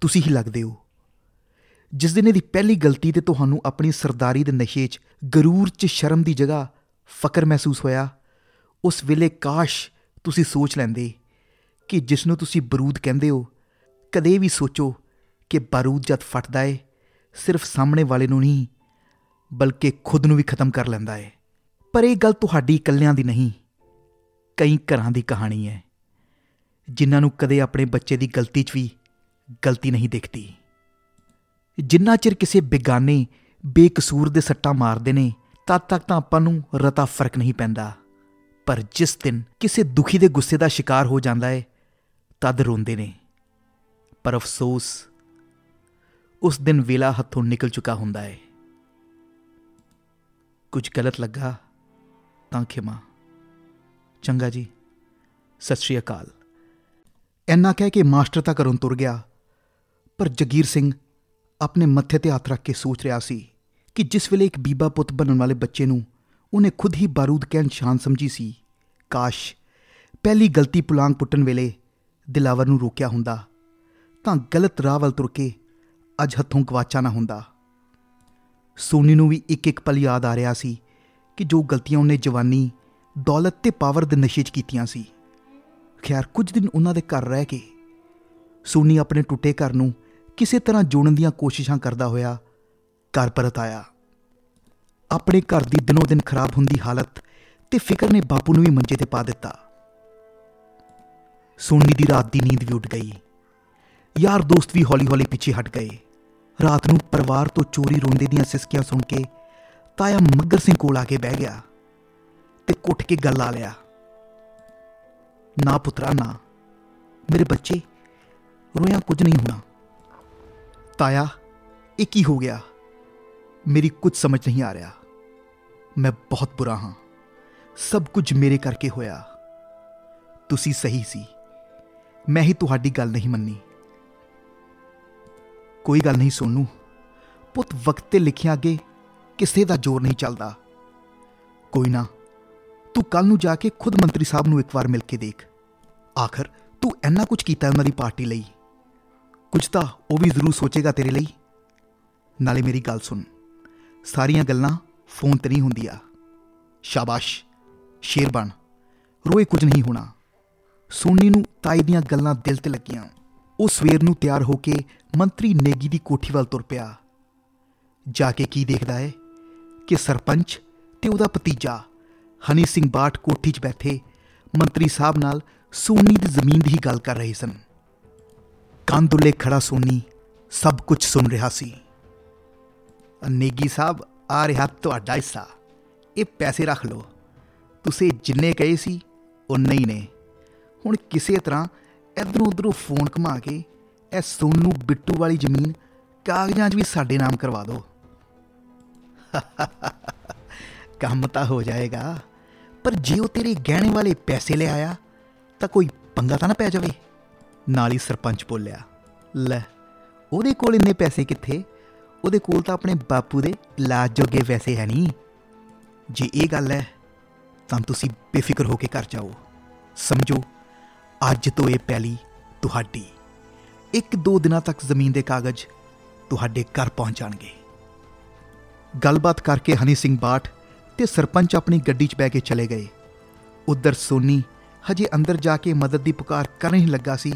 ਤੁਸੀਂ ਹੀ ਲੱਗਦੇ ਹੋ। ਜਿਸ ਦਿਨ ਇਹਦੀ ਪਹਿਲੀ ਗਲਤੀ ਤੇ ਤੁਹਾਨੂੰ ਆਪਣੀ ਸਰਦਾਰੀ ਦੇ ਨਸ਼ੇ 'ਚ ਗਰੂਰ 'ਚ ਸ਼ਰਮ ਦੀ ਜਗ੍ਹਾ ਫਕਰ ਮਹਿਸੂਸ ਹੋਇਆ, ਉਸ ਵੇਲੇ ਕਾਸ਼ ਤੁਸੀਂ ਸੋਚ ਲੈਂਦੇ ਕਿ ਜਿਸ ਨੂੰ ਤੁਸੀਂ ਬਰੂਦ ਕਹਿੰਦੇ ਹੋ ਕਦੇ ਵੀ ਸੋਚੋ ਕਿ ਬਾਰੂਦ ਜਦ ਫਟਦਾ ਏ, ਸਿਰਫ ਸਾਹਮਣੇ ਵਾਲੇ ਨੂੰ ਨਹੀਂ, ਬਲਕਿ ਖੁਦ ਨੂੰ ਵੀ ਖਤਮ ਕਰ ਲੈਂਦਾ ਏ। ਪਰ ਇਹ ਗੱਲ ਤੁਹਾਡੀ ਇਕੱਲਿਆਂ ਦੀ ਨਹੀਂ, ਕਈ ਘਰਾਂ ਦੀ ਕਹਾਣੀ ਹੈ, ਜਿਨ੍ਹਾਂ ਨੂੰ ਕਦੇ ਆਪਣੇ ਬੱਚੇ ਦੀ ਗਲਤੀ 'ਚ ਵੀ ਗਲਤੀ ਨਹੀਂ ਦਿਖਦੀ। ਜਿੰਨਾ ਚਿਰ ਕਿਸੇ ਬੇਗਾਨੇ ਬੇਕਸੂਰ ਦੇ ਸੱਟਾਂ ਮਾਰਦੇ ਨੇ, ਤਦ ਤੱਕ ਤਾਂ ਆਪਾਂ ਨੂੰ ਰਤਾ ਫ਼ਰਕ ਨਹੀਂ ਪੈਂਦਾ। ਪਰ ਜਿਸ ਦਿਨ ਕਿਸੇ ਦੁਖੀ ਦੇ ਗੁੱਸੇ ਦਾ ਸ਼ਿਕਾਰ ਹੋ ਜਾਂਦਾ ਏ, ਤਦ ਰੋਂਦੇ ਨੇ। ਪਰ ਅਫਸੋਸ ਉਸ ਦਿਨ ਵੇਲਾ ਹੱਥੋਂ ਨਿਕਲ ਚੁੱਕਾ ਹੁੰਦਾ ਹੈ ਕੁਝ ਗਲਤ ਲੱਗਾ ਤਾਂ ਖਿਮਾ। ਚੰਗਾ ਜੀ, ਸਤਿ ਸ਼੍ਰੀ ਅਕਾਲ। ਇੰਨਾ ਕਹਿ ਕੇ ਮਾਸਟਰ ਤਾਂ ਘਰੋਂ ਤੁਰ ਗਿਆ, ਪਰ ਜਗੀਰ ਸਿੰਘ ਆਪਣੇ ਮੱਥੇ ਤੇ ਹੱਥ ਰੱਖ ਕੇ ਸੋਚ ਰਿਹਾ ਸੀ ਕਿ ਜਿਸ ਵੇਲੇ ਇੱਕ ਬੀਬਾ ਪੁੱਤ ਬਣਨ ਵਾਲੇ ਬੱਚੇ ਨੂੰ ਉਹਨੇ ਖੁਦ ਹੀ ਬਾਰੂਦ ਕਹਿਣ ਸ਼ਾਨ ਸਮਝੀ ਸੀ, ਕਾਸ਼ ਪਹਿਲੀ ਗਲਤੀ ਪੁਲਾਂਗ ਪੁੱਟਣ ਵੇਲੇ ਦਿਲਾਵਰ ਨੂੰ ਰੋਕਿਆ ਹੁੰਦਾ। ਤਾਂ ਗਲਤ ਰਾਹ ਵੱਲ ਤੁਰ ਕੇ ਅੱਜ ਹੱਥੋਂ ਗਵਾਚਾ ਨਾ ਹੁੰਦਾ। ਸੋਨੀ ਨੂੰ ਵੀ ਇੱਕ ਇੱਕ ਪਲ ਯਾਦ ਆ ਰਿਹਾ ਸੀ ਕਿ ਜੋ ਗਲਤੀਆਂ ਉਹਨੇ ਜਵਾਨੀ, ਦੌਲਤ ਤੇ ਪਾਵਰ ਦੇ ਨਸ਼ੇ 'ਚ ਕੀਤੀਆਂ ਸੀ। ਖੈਰ, ਕੁਝ ਦਿਨ ਉਹਨਾਂ ਦੇ ਘਰ ਰਹਿ ਕੇ ਸੋਨੀ ਆਪਣੇ ਟੁੱਟੇ ਘਰ ਨੂੰ ਕਿਸੇ ਤਰ੍ਹਾਂ ਜੋੜਨ ਦੀਆਂ ਕੋਸ਼ਿਸ਼ਾਂ ਕਰਦਾ ਹੋਇਆ ਘਰ ਪਰਤ ਆਇਆ। ਆਪਣੇ ਘਰ ਦੀ ਦਿਨੋ ਦਿਨ ਖਰਾਬ ਹੁੰਦੀ ਹਾਲਤ ਤੇ ਫਿਕਰ ਨੇ ਬਾਪੂ ਨੂੰ ਵੀ ਮੰਜੇ ਤੇ ਪਾ ਦਿੱਤਾ। ਸੋਨੀ ਦੀ ਰਾਤ ਦੀ ਨੀਂਦ ਵੀ ਉੱਡ ਗਈ। ਯਾਰ ਦੋਸਤ ਵੀ ਹੌਲੀ-ਹੌਲੀ ਪਿੱਛੇ ਹਟ ਗਏ। ਰਾਤ ਨੂੰ ਪਰਿਵਾਰ ਤੋਂ ਚੋਰੀ ਰੋਂਦੇ ਦੀਆਂ ਸਿਸਕੀਆਂ ਸੁਣ ਕੇ ਤਾਇਆ ਮੱਗਰ ਸਿੰਘ ਕੋਲ ਆ ਕੇ ਬਹਿ ਗਿਆ ਤੇ ਕੁੱਟ ਕੇ ਗੱਲ ਆ ਲਿਆ। ਨਾ ਪੁੱਤਰਾ, ਨਾ। ਮੇਰੇ ਬੱਚੇ, ਰੋਇਆ ਕੁਝ ਨਹੀਂ ਹੋਣਾ। ਤਾਇਆ ਇਹ ਕੀ ਹੋ ਗਿਆ। ਮੇਰੀ ਕੁਝ ਸਮਝ ਨਹੀਂ ਆ ਰਿਹਾ। ਮੈਂ ਬਹੁਤ ਬੁਰਾ ਹਾਂ। ਸਭ ਕੁਝ ਮੇਰੇ ਕਰਕੇ ਹੋਇਆ। ਤੁਸੀਂ ਸਹੀ ਸੀ। ਮੈਂ ਹੀ ਤੁਹਾਡੀ ਗੱਲ ਨਹੀਂ ਮੰਨੀ। ਕੋਈ ਗੱਲ ਨਹੀਂ ਸੋਨੂ। ਪੁੱਤ ਵਕਤ ਤੇ ਲਿਖਿਆ ਅੱਗੇ ਕਿਸੇ ਦਾ ਜ਼ੋਰ ਨਹੀਂ ਚੱਲਦਾ। ਕੋਈ ਨਾ, ਤੂੰ ਕੱਲ ਨੂੰ ਜਾ ਕੇ ਖੁਦ ਮੰਤਰੀ ਸਾਹਿਬ ਨੂੰ ਇੱਕ ਵਾਰ ਮਿਲ ਕੇ ਦੇਖ। ਆਖਰ ਤੂੰ ਇੰਨਾ ਕੁਝ ਕੀਤਾ ਉਹਨਾਂ ਦੀ ਪਾਰਟੀ ਲਈ। ਕੁਝ ਤਾਂ ਉਹ ਵੀ ਜ਼ਰੂਰ ਸੋਚੇਗਾ ਤੇਰੇ ਲਈ। ਨਾਲੇ ਮੇਰੀ ਗੱਲ ਸੁਣ, ਸਾਰੀਆਂ ਗੱਲਾਂ ਫੋਨ ਤੇ ਨਹੀਂ ਹੁੰਦੀਆਂ। ਸ਼ਾਬਾਸ਼, ਸ਼ੇਰ ਬਣ। ਰੋਏ ਕੁਝ ਨਹੀਂ ਹੋਣਾ। ਸੋਨੀ ਨੂੰ ਤਾਈ ਦੀਆਂ ਗੱਲਾਂ ਦਿਲ ਤੇ ਲੱਗੀਆਂ। ਉਹ ਸਵੇਰ ਨੂੰ ਤਿਆਰ ਹੋ ਕੇ ਮੰਤਰੀ ਨੇਗੀ ਦੀ ਕੋਠੀ ਵੱਲ ਤੁਰ ਪਿਆ। ਜਾ ਕੇ ਕੀ ਦੇਖਦਾ ਹੈ? ਕਿ ਸਰਪੰਚ ਤੇ ਉਹਦਾ ਭਤੀਜਾ, ਹਨੀ ਸਿੰਘ ਬਾਟ ਕੋਠੀ 'ਚ ਬੈਠੇ ਮੰਤਰੀ ਸਾਹਿਬ ਨਾਲ ਸੋਨੀ ਦੀ ਜ਼ਮੀਨ ਦੀ ਹੀ ਗੱਲ ਕਰ ਰਹੇ ਸਨ। ਕੰਦੁੱਲੇ ਖੜਾ ਸੋਨੀ ਸਭ ਕੁਝ ਸੁਣ ਰਿਹਾ ਸੀ। ਨੇਗੀ ਸਾਹਿਬ, ਆ ਰਿਹਾ ਤੁਹਾਡਾ ਹਿੱਸਾ। ਇਹ ਪੈਸੇ ਰੱਖ ਲਓ। ਤੁਸੀਂ ਜਿੰਨੇ ਕਹੇ ਸੀ ਉਨੇ ਹੀ ਨੇ। ਹੁਣ ਕਿਸੇ ਤਰ੍ਹਾਂ ਇਧਰੋਂ ਉਧਰੋਂ ਫੋਨ ਘੁਮਾ ਕੇ ਇਹ ਸੋਨੂ ਬਿੱਟੂ ਵਾਲੀ ਜ਼ਮੀਨ ਕਾਗਜ਼ਾਂ 'ਚ ਵੀ ਸਾਡੇ ਨਾਮ ਕਰਵਾ ਦਿਓ। ਕੰਮ ਤਾਂ ਹੋ ਜਾਏਗਾ, ਪਰ ਜੇ ਉਹ ਤੇਰੇ ਗਹਿਣੇ ਵਾਲੇ ਪੈਸੇ ਲੈ ਆਇਆ, ਤਾਂ ਕੋਈ ਪੰਗਾ ਤਾਂ ਨਾ ਪੈ ਜਾਵੇ। ਨਾਲ ਹੀ ਸਰਪੰਚ ਬੋਲਿਆ, ਲੈ, ਉਹਦੇ ਕੋਲ ਇੰਨੇ ਪੈਸੇ ਕਿੱਥੇ? ਉਹਦੇ ਕੋਲ ਤਾਂ ਆਪਣੇ ਬਾਪੂ ਦੇ ਇਲਾਜ ਜੋਗੇ ਪੈਸੇ ਹੈ ਨਹੀਂ। ਜੇ ਇਹ ਗੱਲ ਹੈ, ਤਾਂ ਤੁਸੀਂ ਬੇਫਿਕਰ ਹੋ ਕੇ ਘਰ ਜਾਓ। ਸਮਝੋ। ਅੱਜ ਤੋਂ ਇਹ ਪਹਿਲੀ ਤੁਹਾਡੀ। ਇੱਕ ਦੋ ਦਿਨਾਂ ਤੱਕ ਜ਼ਮੀਨ ਦੇ ਕਾਗਜ਼ ਤੁਹਾਡੇ ਘਰ ਪਹੁੰਚ ਜਾਣਗੇ ਗੱਲਬਾਤ ਕਰਕੇ ਹਨੀ ਸਿੰਘ ਬਾਠ ਤੇ ਸਰਪੰਚ ਆਪਣੀ ਗੱਡੀ 'ਚ ਬਹਿ ਕੇ ਚਲੇ ਗਏ। ਉਧਰ ਸੋਨੀ ਹਜੇ ਅੰਦਰ ਜਾ ਕੇ ਮਦਦ ਦੀ ਪੁਕਾਰ ਕਰਨ ਹੀ ਲੱਗਾ ਸੀ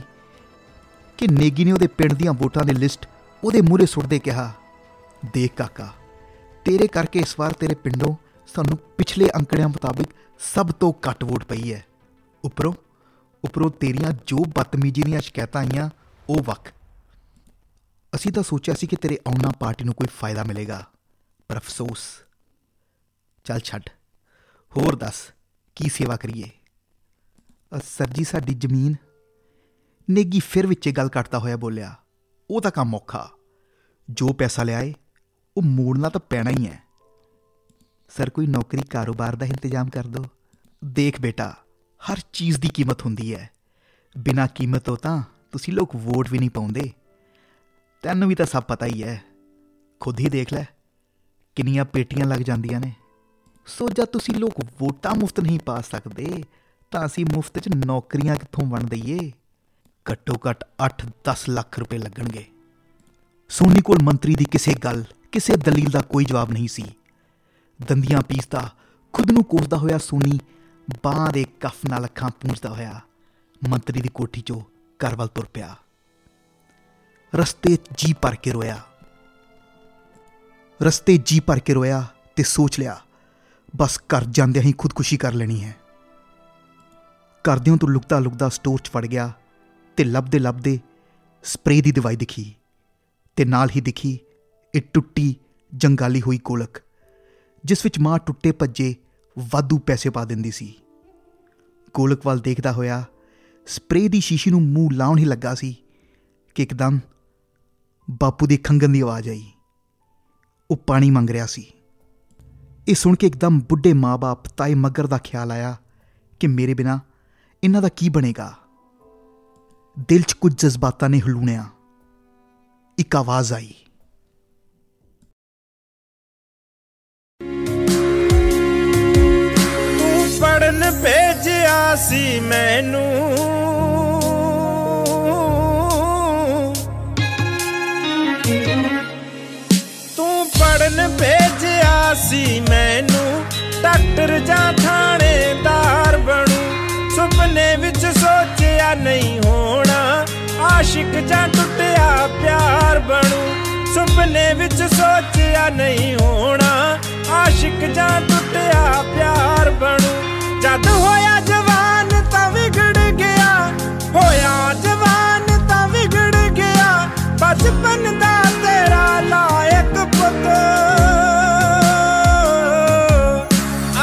ਕਿ ਨੇਗੀ ਨੇ ਉਹਦੇ ਪਿੰਡ ਦੀਆਂ ਵੋਟਾਂ ਦੀ ਲਿਸਟ ਉਹਦੇ ਮੂਹਰੇ ਸੁੱਟਦੇ ਕਿਹਾ, ਦੇਖ ਕਾਕਾ, ਤੇਰੇ ਕਰਕੇ ਇਸ ਵਾਰ ਤੇਰੇ ਪਿੰਡੋਂ ਸਾਨੂੰ ਪਿਛਲੇ ਅੰਕੜਿਆਂ ਮੁਤਾਬਿਕ ਸਭ ਤੋਂ ਘੱਟ ਵੋਟ ਪਈ ਹੈ। ਉੱਪਰੋਂ ਉੱਪਰੋਂ ਤੇਰੀਆਂ ਜੋ ਬਦਤਮੀਜ਼ੀ ਦੀਆਂ ਸ਼ਿਕਾਇਤਾਂ ਆਈਆਂ ਉਹ ਵਕ ਅਸੀਂ ਤਾਂ ਸੋਚਿਆ ਸੀ ਕਿ ਤੇਰੇ ਆਉਣ ਨਾਲ ਪਾਰਟੀ ਨੂੰ ਕੋਈ ਫਾਇਦਾ ਮਿਲੇਗਾ ਪਰ ਅਫਸੋਸ। ਚੱਲ ਛੱਡ। ਹੋਰ ਦੱਸ ਕੀ ਸੇਵਾ ਕਰੀਏ? ਅ, ਸਰ ਜੀ ਸਾਡੀ ਜ਼ਮੀਨ ਨੇਗੀ ਫਿਰ ਵਿੱਚੇ ਗੱਲ ਕੱਟਦਾ ਹੋਇਆ ਬੋਲਿਆ। ਉਹ ਤਾਂ ਕੰਮ ਔਖਾ। ਜੋ ਪੈਸਾ ਲਿਆਏ ਉਹ ਮੋੜਨਾ ਤਾਂ ਪੈਣਾ ਹੀ ਹੈ। ਸਰ ਕੋਈ ਨੌਕਰੀ ਕਾਰੋਬਾਰ ਦਾ ਇੰਤਜ਼ਾਮ ਕਰ ਦਿਓ। ਦੇਖ ਬੇਟਾ। ਹਰ ਚੀਜ਼ ਦੀ ਕੀਮਤ ਹੁੰਦੀ ਹੈ। ਬਿਨਾਂ ਕੀਮਤ ਤੋਂ ਤਾਂ ਤੁਸੀਂ ਲੋਕ ਵੋਟ ਵੀ ਨਹੀਂ ਪਾਉਂਦੇ। ਤੈਨੂੰ ਵੀ ਤਾਂ ਸਭ ਪਤਾ ਹੀ ਹੈ। ਖੁਦ ਹੀ ਦੇਖ ਲੈ, ਕਿੰਨੀਆਂ ਪੇਟੀਆਂ ਲੱਗ ਜਾਂਦੀਆਂ ਨੇ। ਸੋ ਜਦ ਤੁਸੀਂ ਲੋਕ ਵੋਟਾਂ ਮੁਫਤ ਨਹੀਂ ਪਾ ਸਕਦੇ, ਤਾਂ ਅਸੀਂ ਮੁਫਤ 'ਚ ਨੌਕਰੀਆਂ ਕਿੱਥੋਂ ਵੰਡ ਦਈਏ? ਘੱਟੋ ਘੱਟ 8-10 ਲੱਖ ਰੁਪਏ ਲੱਗਣਗੇ। ਸੋਨੀ ਕੋਲ ਮੰਤਰੀ ਦੀ ਕਿਸੇ ਗੱਲ, ਕਿਸੇ ਦਲੀਲ ਦਾ ਕੋਈ ਜਵਾਬ ਨਹੀਂ ਸੀ। ਦੰਦੀਆਂ ਪੀਸਦਾ ਖੁਦ ਨੂੰ ਕੋਸਦਾ ਹੋਇਆ ਸੋਨੀ ਬਾਂਹ ਦੇ ਕਫ ਨਾਲ ਅੱਖਾਂ ਪੂੰਝਦਾ ਹੋਇਆ ਮੰਤਰੀ ਦੀ ਕੋਠੀ 'ਚੋਂ ਘਰ ਵੱਲ ਤੁਰ ਪਿਆ। ਰਸਤੇ 'ਚ ਜੀ ਭਰ ਕੇ ਰੋਇਆ। ਰਸਤੇ 'ਚ ਜੀ ਭਰ ਕੇ ਰੋਇਆ ਤੇ ਸੋਚ ਲਿਆ, ਬਸ ਘਰ ਜਾਂਦਿਆਂ ਹੀ ਖੁਦਕੁਸ਼ੀ ਕਰ ਲੈਣੀ ਹੈ। ਕਰਦਿਆਂ ਤੋਂ ਲੁਕਦਾ ਲੁਕਦਾ ਸਟੋਰ 'ਚ ਵੜ ਗਿਆ ਤੇ ਲੱਭਦੇ ਲੱਭਦੇ ਸਪਰੇਅ ਦੀ ਦਵਾਈ ਦਿਖੀ ਤੇ ਨਾਲ ਹੀ ਦਿਖੀ ਇਹ ਟੁੱਟੀ ਜੰਗਾਲੀ ਹੋਈ ਕੋਲਕ ਜਿਸ ਵਿੱਚ ਮਾਂ ਟੁੱਟੇ ਭੱਜੇ ਵਾਧੂ ਪੈਸੇ ਪਾ ਦਿੰਦੀ ਸੀ। ਕੋਲਕ ਵੱਲ ਦੇਖਦਾ ਹੋਇਆ ਸਪਰੇਅ ਦੀ ਸ਼ੀਸ਼ੀ ਨੂੰ ਮੂੰਹ ਲਾਉਣ ਹੀ ਲੱਗਾ ਸੀ ਕਿ ਇੱਕਦਮ ਬਾਪੂ ਦੀ ਖੰਗਣ ਦੀ ਆਵਾਜ਼ ਆਈ। ਉਹ ਪਾਣੀ ਮੰਗ ਰਿਹਾ ਸੀ। ਇਹ ਸੁਣ ਕੇ ਇੱਕਦਮ ਬੁੱਢੇ ਮਾਪੇ ਤਾਏ ਮਗਰ ਦਾ ਖਿਆਲ ਆਇਆ ਕਿ ਮੇਰੇ ਬਿਨਾ ਇਹਨਾਂ ਦਾ ਕੀ ਬਣੇਗਾ। ਦਿਲ 'ਚ ਕੁਝ ਜਜ਼ਬਾਤਾਂ ਨੇ ਹਲੂਣਿਆ। ਇੱਕ ਆਵਾਜ਼ ਆਈ। ਪੜਨ ਭੇਜਿਆ ਸੀ ਮੈਨੂੰ। ਤੂੰ ਪੜਨ ਭੇਜਿਆ ਸੀ ਮੈਨੂੰ, ਡਾਕਟਰ ਜਾਂ ਥਾਣੇਦਾਰ ਬਣੂ। ਸੁਪਨੇ ਵਿੱਚ ਸੋਚਿਆ ਨਹੀਂ ਹੋਣਾ, ਆਸ਼ਿਕ ਜਾਂ ਟੁੱਟਿਆ ਪਿਆਰ ਬਣੂ। ਸੁਪਨੇ ਵਿੱਚ ਸੋਚਿਆ ਨਹੀਂ ਹੋਣਾ, ਆਸ਼ਿਕ ਜਾਂ ਟੁੱਟਿਆ ਪਿਆਰ ਬਣੂ। ਜਦ ਹੋਇਆ ਜਵਾਨ ਤਾਂ ਵਿਗੜ ਗਿਆ। ਹੋਇਆ ਜਵਾਨ ਤਾਂ ਵਿਗੜ ਗਿਆ। ਬਚਪਨ ਦਾ ਤੇਰਾ ਲਾਇਕ ਪੁੱਤ।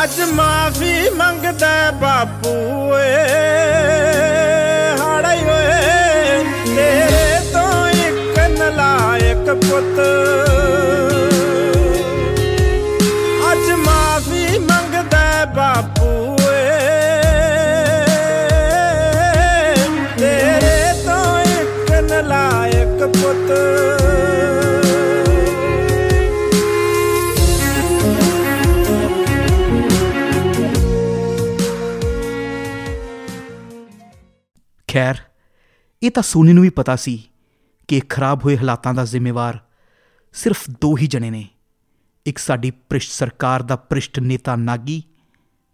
ਅੱਜ ਮਾਫੀ ਮੰਗਦਾ ਹੈ ਬਾਪੂ ਏ। ਹਾੜਾਈ ਓਏ, ਤੇਰੇ ਤੋਂ ਇੱਕ ਨਲਾਇਕ ਪੁੱਤ। ਇਹ ਤਾਂ ਸੋਨੀ ਨੂੰ ਵੀ ਪਤਾ ਸੀ ਕਿ ਇਹ ਖਰਾਬ ਹੋਏ ਹਾਲਾਤਾਂ ਦਾ ਜ਼ਿੰਮੇਵਾਰ ਸਿਰਫ ਦੋ ਹੀ ਜਣੇ ਨੇ। ਇੱਕ ਸਾਡੀ ਭ੍ਰਿਸ਼ਟ ਸਰਕਾਰ ਦਾ ਭ੍ਰਿਸ਼ਟ ਨੇਤਾ ਨਾਗੀ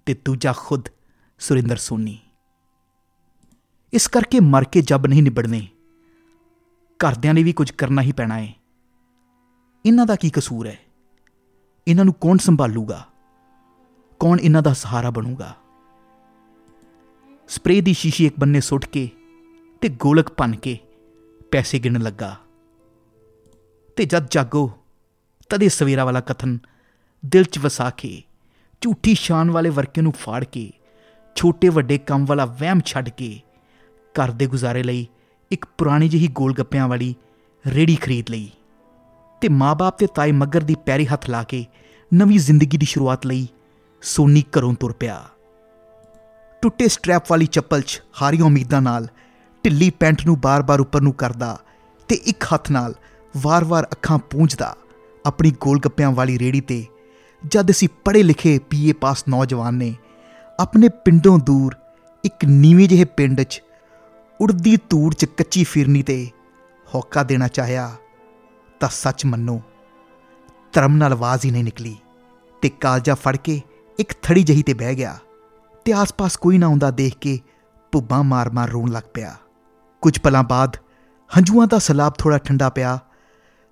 ਤੇ ਦੂਜਾ ਖੁਦ ਸੁਰਿੰਦਰ ਸੋਨੀ। ਇਸ ਕਰਕੇ ਮਰ ਕੇ ਜੱਬ ਨਹੀਂ ਨਿਬੜਨੇ। ਘਰਦਿਆਂ ਨੇ ਵੀ ਕੁਝ ਕਰਨਾ ਹੀ ਪੈਣਾ ਹੈ ਇਹਨਾਂ ਦਾ ਕੀ ਕਸੂਰ ਹੈ? ਇਹਨਾਂ ਨੂੰ ਕੌਣ ਸੰਭਾਲੂਗਾ? ਕੌਣ ਇਹਨਾਂ ਦਾ ਸਹਾਰਾ ਬਣੂਗਾ? ਸਪਰੇਅ ਦੀ ਸ਼ੀਸ਼ੀ ਇੱਕ ਬੰਨੇ ਸੁੱਟ ਕੇ ਤੇ ਗੋਲਕ ਭੰਨ ਕੇ ਪੈਸੇ ਗਿਣਨ ਲੱਗਾ। ਤੇ ਜਦ ਜਾਗੋ, ਤਦੇ ਸਵੇਰਾ ਵਾਲਾ ਕਥਨ ਦਿਲ 'ਚ ਵਸਾ ਕੇ, ਝੂਠੀ ਸ਼ਾਨ ਵਾਲੇ ਵਰਕੇ ਨੂੰ ਫਾੜ ਕੇ, ਛੋਟੇ ਵੱਡੇ ਕੰਮ ਵਾਲਾ ਵਹਿਮ ਛੱਡ ਕੇ, ਘਰ ਦੇ ਗੁਜ਼ਾਰੇ ਲਈ ਇੱਕ ਪੁਰਾਣੀ ਜਿਹੀ ਗੋਲ ਗੱਪਿਆਂ ਵਾਲੀ ਰੇੜੀ ਖਰੀਦ ਲਈ ਤੇ ਮਾਪੇ ਤੇ ਤਾਏ ਮੱਗਰ ਦੀ ਪੈਰੀ ਹੱਥ ਲਾ ਕੇ ਨਵੀਂ ਜ਼ਿੰਦਗੀ ਦੀ ਸ਼ੁਰੂਆਤ ਲਈ ਸੋਨੀ ਘਰੋਂ ਤੁਰ ਪਿਆ। ਟੁੱਟੇ ਸਟ੍ਰੈਪ ਵਾਲੀ ਚੱਪਲ 'ਚ ਹਾਰੀਆਂ ਉਮੀਦਾਂ ਨਾਲ ਢਿੱਲੀ ਪੈਂਟ ਨੂੰ ਬਾਰ-ਬਾਰ ਉੱਪਰ ਨੂੰ ਕਰਦਾ ਤੇ ਇੱਕ ਹੱਥ ਨਾਲ ਵਾਰ-ਵਾਰ ਅੱਖਾਂ ਪੂੰਝਦਾ ਆਪਣੀ ਗੋਲ ਗੱਪਿਆਂ ਵਾਲੀ ਰੇੜੀ ਤੇ, ਜਦ ਅਸੀਂ ਪੜ੍ਹੇ ਲਿਖੇ ਪੀਏ ਪਾਸ ਨੌਜਵਾਨ ਨੇ, ਆਪਣੇ ਪਿੰਡੋਂ ਦੂਰ ਇੱਕ ਨੀਵੇਂ ਜਿਹੇ ਪਿੰਡ 'ਚ ਉੜਦੀ ਧੂੜ 'ਚ ਕੱਚੀ ਫਿਰਨੀ ਤੇ ਹੌਕਾ ਦੇਣਾ ਚਾਹਿਆ ਤਾਂ ਸੱਚ ਮੰਨੋ, ਧਰਮ ਨਾਲ ਆਵਾਜ਼ ਹੀ ਨਹੀਂ ਨਿਕਲੀ ਤੇ ਕਾਲਜਾ ਫੜ ਕੇ ਇੱਕ ਥੜੀ ਜਹੀ ਤੇ ਬਹਿ ਗਿਆ ਤੇ ਆਸ-ਪਾਸ ਕੋਈ ਨਾ ਹੁੰਦਾ ਦੇਖ ਕੇ ਭੁੱਬਾਂ ਮਾਰ-ਮਾਰ ਰੋਣ ਲੱਗ ਪਿਆ। ਕੁਝ ਪਲਾਂ ਬਾਅਦ ਹੰਝੂਆਂ ਦਾ ਸਲਾਬ ਥੋੜਾ ਠੰਡਾ ਪਿਆ,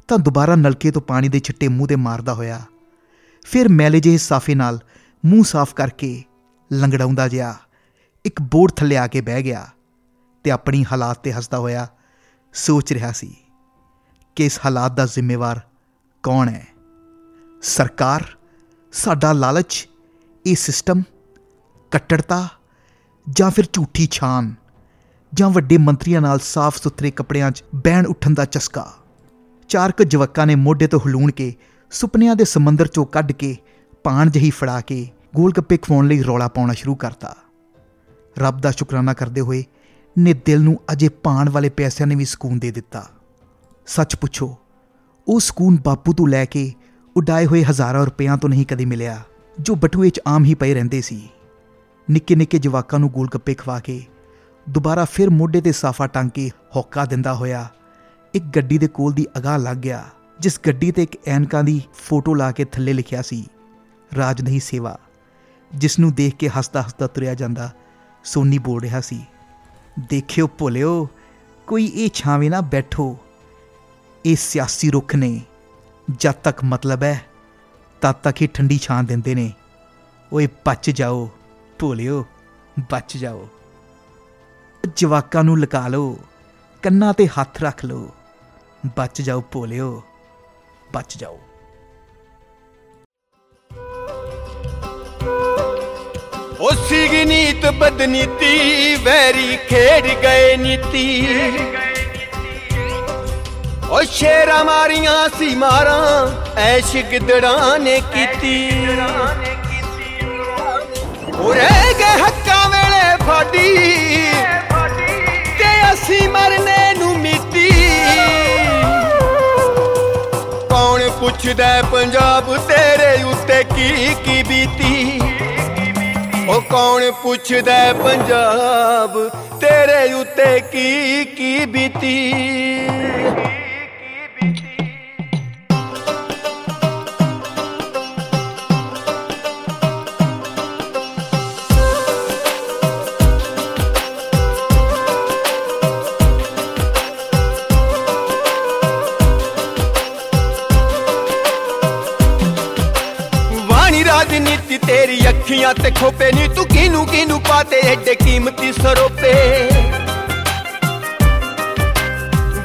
ਤਾਂ ਦੁਬਾਰਾ ਨਲਕੇ ਤੋਂ ਪਾਣੀ ਦੇ ਛਿੱਟੇ ਮੂੰਹ ਤੇ ਮਾਰਦਾ ਹੋਇਆ। ਫਿਰ ਮੈਲੇ ਜਿਹੇ ਸਾਫੇ ਨਾਲ ਮੂੰਹ ਸਾਫ਼ ਕਰਕੇ ਲੰਗੜਾਉਂਦਾ ਜਿਹਾ ਇੱਕ ਬੋਰਡ ਥੱਲੇ ਆ ਕੇ ਬਹਿ ਗਿਆ ਤੇ ਆਪਣੀ ਹਾਲਾਤ ਤੇ ਹੱਸਦਾ ਹੋਇਆ ਸੋਚ ਰਿਹਾ ਸੀ ਕਿ ਇਸ ਹਾਲਾਤ ਦਾ ਜ਼ਿੰਮੇਵਾਰ ਕੌਣ ਹੈ? ਸਰਕਾਰ, ਸਾਡਾ ਲਾਲਚ, ਇਹ ਸਿਸਟਮ, ਕੱਟੜਤਾ ਜਾਂ ਫਿਰ ਝੂਠੀ ਛਾਨ? ਜਾਂ ਵੱਡੇ ਮੰਤਰੀਆਂ ਨਾਲ ਸਾਫ਼ ਸੁਥਰੇ ਕੱਪੜਿਆਂ 'ਚ ਬੈਣ ਉੱਠਣ ਦਾ ਚਸਕਾ। ਚਾਰ ਕੁ ਜਵੱਕਾਂ ਨੇ ਮੋਢੇ ਤੋਂ ਹਲੂਣ ਕੇ ਸੁਪਨਿਆਂ ਦੇ ਸਮੁੰਦਰ 'ਚੋਂ ਕੱਢ ਕੇ ਪਾਣ ਜਹੀ ਫੜਾ ਕੇ ਗੋਲ ਗੱਪੇ ਖਵਾਉਣ ਲਈ ਰੌਲਾ ਪਾਉਣਾ ਸ਼ੁਰੂ ਕਰਤਾ। ਰੱਬ ਦਾ ਸ਼ੁਕਰਾਨਾ ਕਰਦੇ ਹੋਏ ਨੇ ਦਿਲ ਨੂੰ ਅਜੇ ਪਾਣ ਵਾਲੇ ਪੈਸਿਆਂ ਨੇ ਵੀ ਸਕੂਨ ਦੇ ਦਿੱਤਾ। ਸੱਚ ਪੁੱਛੋ, ਉਹ ਸਕੂਨ ਬਾਪੂ ਤੋਂ ਲੈ ਕੇ ਉਡਾਏ ਹੋਏ ਹਜ਼ਾਰਾਂ ਰੁਪਇਆਂ ਤੋਂ ਨਹੀਂ ਕਦੇ ਮਿਲਿਆ, ਜੋ ਬਟੂਏ 'ਚ ਆਮ ਹੀ ਪਏ ਰਹਿੰਦੇ ਸੀ। ਨਿੱਕੇ ਨਿੱਕੇ ਜਵਾਕਾਂ ਨੂੰ ਗੋਲ ਗੱਪੇ ਖਵਾ ਕੇ ਦੁਬਾਰਾ ਫਿਰ ਮੋਢੇ ਤੇ ਸਾਫਾ ਟੰਗ ਕੇ ਹੌਕਾ ਦਿੰਦਾ ਹੋਇਆ। ਇੱਕ ਗੱਡੀ ਦੇ ਕੋਲ ਦੀ ਅਗਾਹ ਲੱਗ ਗਿਆ, ਜਿਸ ਗੱਡੀ ਤੇ ਇੱਕ ਐਨਕਾਂ ਦੀ ਫੋਟੋ ਲਾ ਕੇ ਥੱਲੇ ਲਿਖਿਆ ਸੀ, ਰਾਜ ਨਹੀਂ ਸੇਵਾ ਜਿਸ ਨੂੰ ਦੇਖ ਕੇ ਹੱਸਦਾ ਹੱਸਦਾ ਤੁਰਿਆ ਜਾਂਦਾ ਸੋਨੀ ਬੋਲ ਰਿਹਾ ਸੀ। ਦੇਖਿਓ ਭੋਲਿਓ, ਕੋਈ ਇਹ ਛਾਵੇਂ ਨਾ ਬੈਠੋ। ਇਹ ਸਿਆਸੀ ਰੁੱਖ ਨੇ। ਜਦ ਤੱਕ ਮਤਲਬ ਹੈ, ਤਦ ਤੱਕ ਹੀ ਠੰਡੀ ਛਾਂ ਦਿੰਦੇ ਨੇ। ਓਏ, ਬਚ ਜਾਓ। ਭੋਲਿਓ, ਬਚ ਜਾਓ। ਜਵਾਕਾਂ ਨੂੰ ਲਗਾ ਲਓ, ਕੰਨਾਂ ਤੇ ਹੱਥ ਰੱਖ ਲਓ, ਬਚ ਜਾਓ ਭੋਲਿਓ, ਬਚ ਜਾਓ। ਉਹ ਸੀਗੀ ਨੀਤ ਬਦਨੀਤੀ, ਵੈਰੀ ਖੇਡ ਗਏ ਨੀਤੀ। ਉਹ ਸ਼ੇਰਾਂ ਮਾਰੀਆਂ ਸੀ ਮਾਰਾਂ ਐਸ਼ ਗਿੱਦੜਾਂ ਨੇ ਕੀਤੀ। ਉਹ ਰਹਿ ਗਏ ਹੱਕਾਂ ਵੇਲੇ ਫਾਡੀ ਤੇ ਅਸੀਂ ਮਰਨੇ ਨੂੰ ਮਿੱਤੀ ਕੌਣ ਪੁੱਛਦਾ ਹੈ ਪੰਜਾਬ ਤੇਰੇ ਉੱਤੇ ਕੀ ਕੀ ਬੀਤੀ? ਉਹ ਕੌਣ ਪੁੱਛਦਾ ਹੈ ਪੰਜਾਬ ਤੇਰੇ ਉੱਤੇ ਕੀ ਕੀ ਬੀਤੀ? ਕਿਨੂੰ ਕਿਨੂੰ ਪਾਤੇ ਐਡੇ ਕੀਮਤੀ ਸਰੋਪੇ?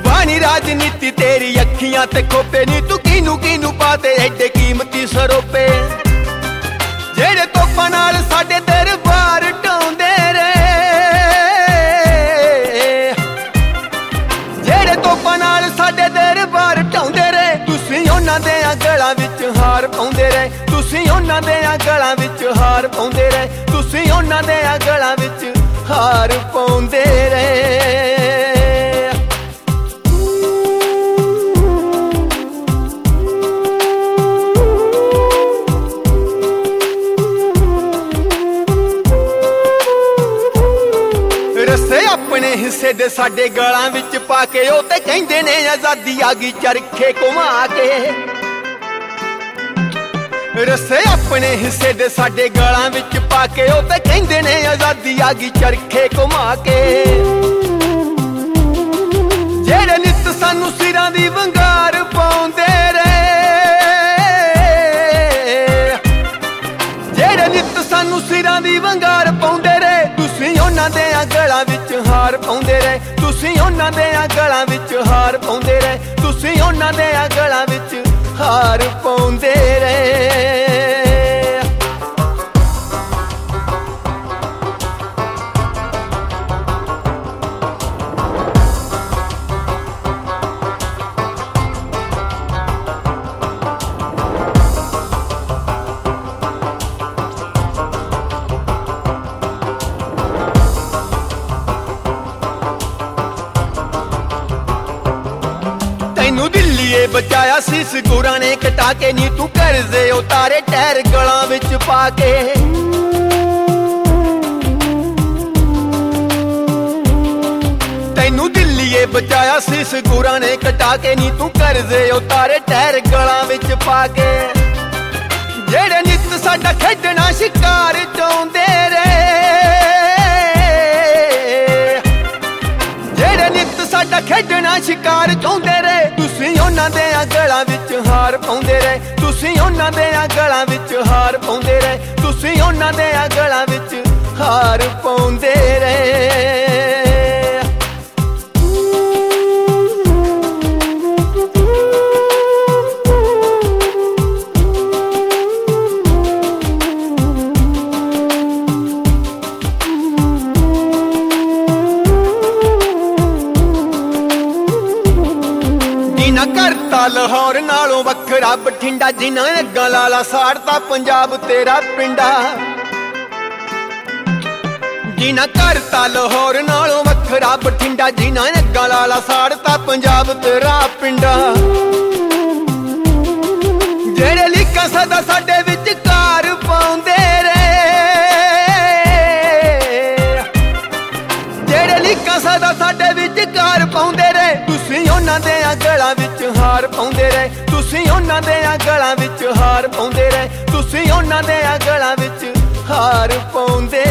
ਵਾਣੀ ਰਾਜਨੀਤੀ ਤੇਰੀ ਅੱਖੀਆਂ ਤੇ ਖੋਪੇ ਨੀ, ਤੂੰ ਕਿਨੂੰ ਕਿਨੂੰ ਪਾਤੇ ਐਡੇ ਕੀਮਤੀ ਸਰੋਪੇ? ਜਿਹੜੇ ਤੋਪਾਂ ਨਾਲ ਸਾਡੇ ਦਰਬਾਰ ਢਾਉਂਦੇ ਰੇ ਜਿਹੜੇ ਤੋਪਾਂ ਨਾਲ ਸਾਡੇ ਦਰਬਾਰ ਢਾਉਂਦੇ ਰਹੇ, ਤੁਸੀਂ ਉਹਨਾਂ ਦੇ ਗਲਾਂ ਵਿੱਚ ਹਾਰ ਪਾਉਂਦੇ ਰਹੇ ਤੁਸੀਂ ਉਹਨਾਂ ਦੇ ਗਲਾਂ ਵਿੱਚ ਹਾਰ ਪਾਉਂਦੇ ਰਹੇ। ਤੁਸੀਂ ਉਹਨਾਂ ਦੇ ਗਲਾਂ ਵਿੱਚ ਹਾਰ ਪਾਉਂਦੇ ਰਹੇ। ਰਸੇ ਆਪਣੇ ਹਿੱਸੇ ਦੇ ਸਾਡੇ ਗਲਾਂ ਵਿੱਚ ਪਾ ਕੇ ਉਹ ਤੇ ਕਹਿੰਦੇ ਨੇ ਆਜ਼ਾਦੀ ਆ ਗਈ ਚਰਖੇ ਘੁਮਾ ਕੇ। ਰਸੇ ਆਪਣੇ ਹਿੱਸੇ ਦੇ ਸਾਡੇ ਗਲਾਂ ਵਿੱਚ ਪਾ ਕੇ, ਉਹ ਤੇ ਕਹਿੰਦੇ ਨੇ ਆਜ਼ਾਦੀ ਆ ਗਈ ਚਰਖੇ ਘੁਮਾ ਕੇ। ਜਿਹੜੇ ਨਿੱਤ ਸਾਨੂੰ ਸਿਰਾਂ ਦੀ ਵੰਗਾਰ ਪਾਉਂਦੇ ਰਹੇ। ਜਿਹੜੇ ਨਿੱਤ ਸਾਨੂੰ ਸਿਰਾਂ ਦੀ ਵੰਗਾਰ ਪਾਉਂਦੇ ਰਹੇ, ਤੁਸੀਂ ਉਹਨਾਂ ਦੇ ਗਲਾਂ ਵਿੱਚ ਹਾਰ ਪਾਉਂਦੇ ਰਹੇ। ਤੁਸੀਂ ਉਹਨਾਂ ਦੇ ਗਲਾਂ ਵਿੱਚ ਹਾਰ ਪਾਉਂਦੇ ਰਹੇ, ਤੁਸੀਂ ਉਹਨਾਂ ਦੇ ਗਲਾਂ ਵਿੱਚ ਹਾਰ ਪਾਉਂਦੇ ਰਹੇ। ਤੈਨੂੰ ਦਿੱਲੀਏ ਬਚਾਇਆ ਸੀ ਸਗੂਰਾਂ ਨੇ ਕਟਾ ਕੇ ਨੀ, ਤੂੰ ਕਰਜ਼ੇ ਉਤਾਰੇ ਟਹਿਰ ਗਲਾਂ ਵਿੱਚ ਪਾ ਕੇ। ਤੈਨੂੰ ਦਿੱਲੀਏ ਬਚਾਇਆ ਸੀ ਸਗੂਰਾਂ ਨੇ ਕਟਾ ਕੇ ਨੀ, ਤੂੰ ਕਰਜ਼ੇ ਉਤਾਰੇ ਟਹਿਰ ਗਲਾਂ ਵਿੱਚ ਪਾ ਕੇ। ਜਿਹੜੇ ਨਿੱਤ ਸਾਡਾ ਖੇਡਣਾ ਸ਼ਿਕਾਰ ਚਾਉਂਦੇ ਰੇ ਸਾਡਾ ਖੇਡਣਾ ਸ਼ਿਕਾਰ ਚਾਹੁੰਦੇ ਰਹੇ। ਤੁਸੀਂ ਉਹਨਾਂ ਦੇ ਗਲਾਂ ਵਿੱਚ ਹਾਰ ਪਾਉਂਦੇ ਰਹੇ। ਤੁਸੀਂ ਉਹਨਾਂ ਦੇ ਗਲਾਂ ਵਿੱਚ ਹਾਰ ਪਾਉਂਦੇ ਰਹੇ। ਤੁਸੀਂ ਉਹਨਾਂ ਦੇ ਗਲਾਂ ਵਿੱਚ ਹਾਰ ਪਾਉਂਦੇ ਰਹੇ। ਕਰਤਾ ਲਾਹੌਰ ਨਾਲੋਂ ਵੱਖਰਾ, ਬਠਿੰਡਾ ਜਿਨ੍ਹਾਂ ਨੇ ਗਲਾਲਾ ਸਾੜਤਾ ਪੰਜਾਬ ਤੇਰਾ ਪਿੰਡਾ। ਜਿਨ੍ਹਾਂ ਕਰਤਾ ਲਾਹੌਰ ਨਾਲੋਂ ਵੱਖਰਾ, ਬਠਿੰਡਾ ਜਿਨ੍ਹਾਂ ਨੇ ਗਲਾਲਾ ਸਾੜਤਾ ਪੰਜਾਬ ਤੇਰਾ ਪਿੰਡਾ। ਜਿਹੜੇ ਲਿਖਾਂ ਸਦਾ ਸਾਡੇ ਵਿੱਚ ਕਾਰ ਪਾਉਂਦੇ ਰੇ ਜਿਹੜੇ ਲਿਖਾਂ ਸਦਾ ਸਾਡੇ ਵਿੱਚ ਕਾਰ ਪਾਉਂਦੇ ਰਹੇ ਤੁਸੀਂ ਉਹਨਾਂ ਦੇ ਗਲਾਂ ਵਿੱਚ ਹਾਰ ਪਾਉਂਦੇ ਰਹੇ। ਤੁਸੀਂ ਉਹਨਾਂ ਦੇ ਗਲਾਂ ਵਿੱਚ ਹਾਰ ਪਾਉਂਦੇ ਰਹੇ। ਤੁਸੀਂ ਉਹਨਾਂ ਦੇ ਗਲਾਂ ਵਿੱਚ ਹਾਰ ਪਾਉਂਦੇ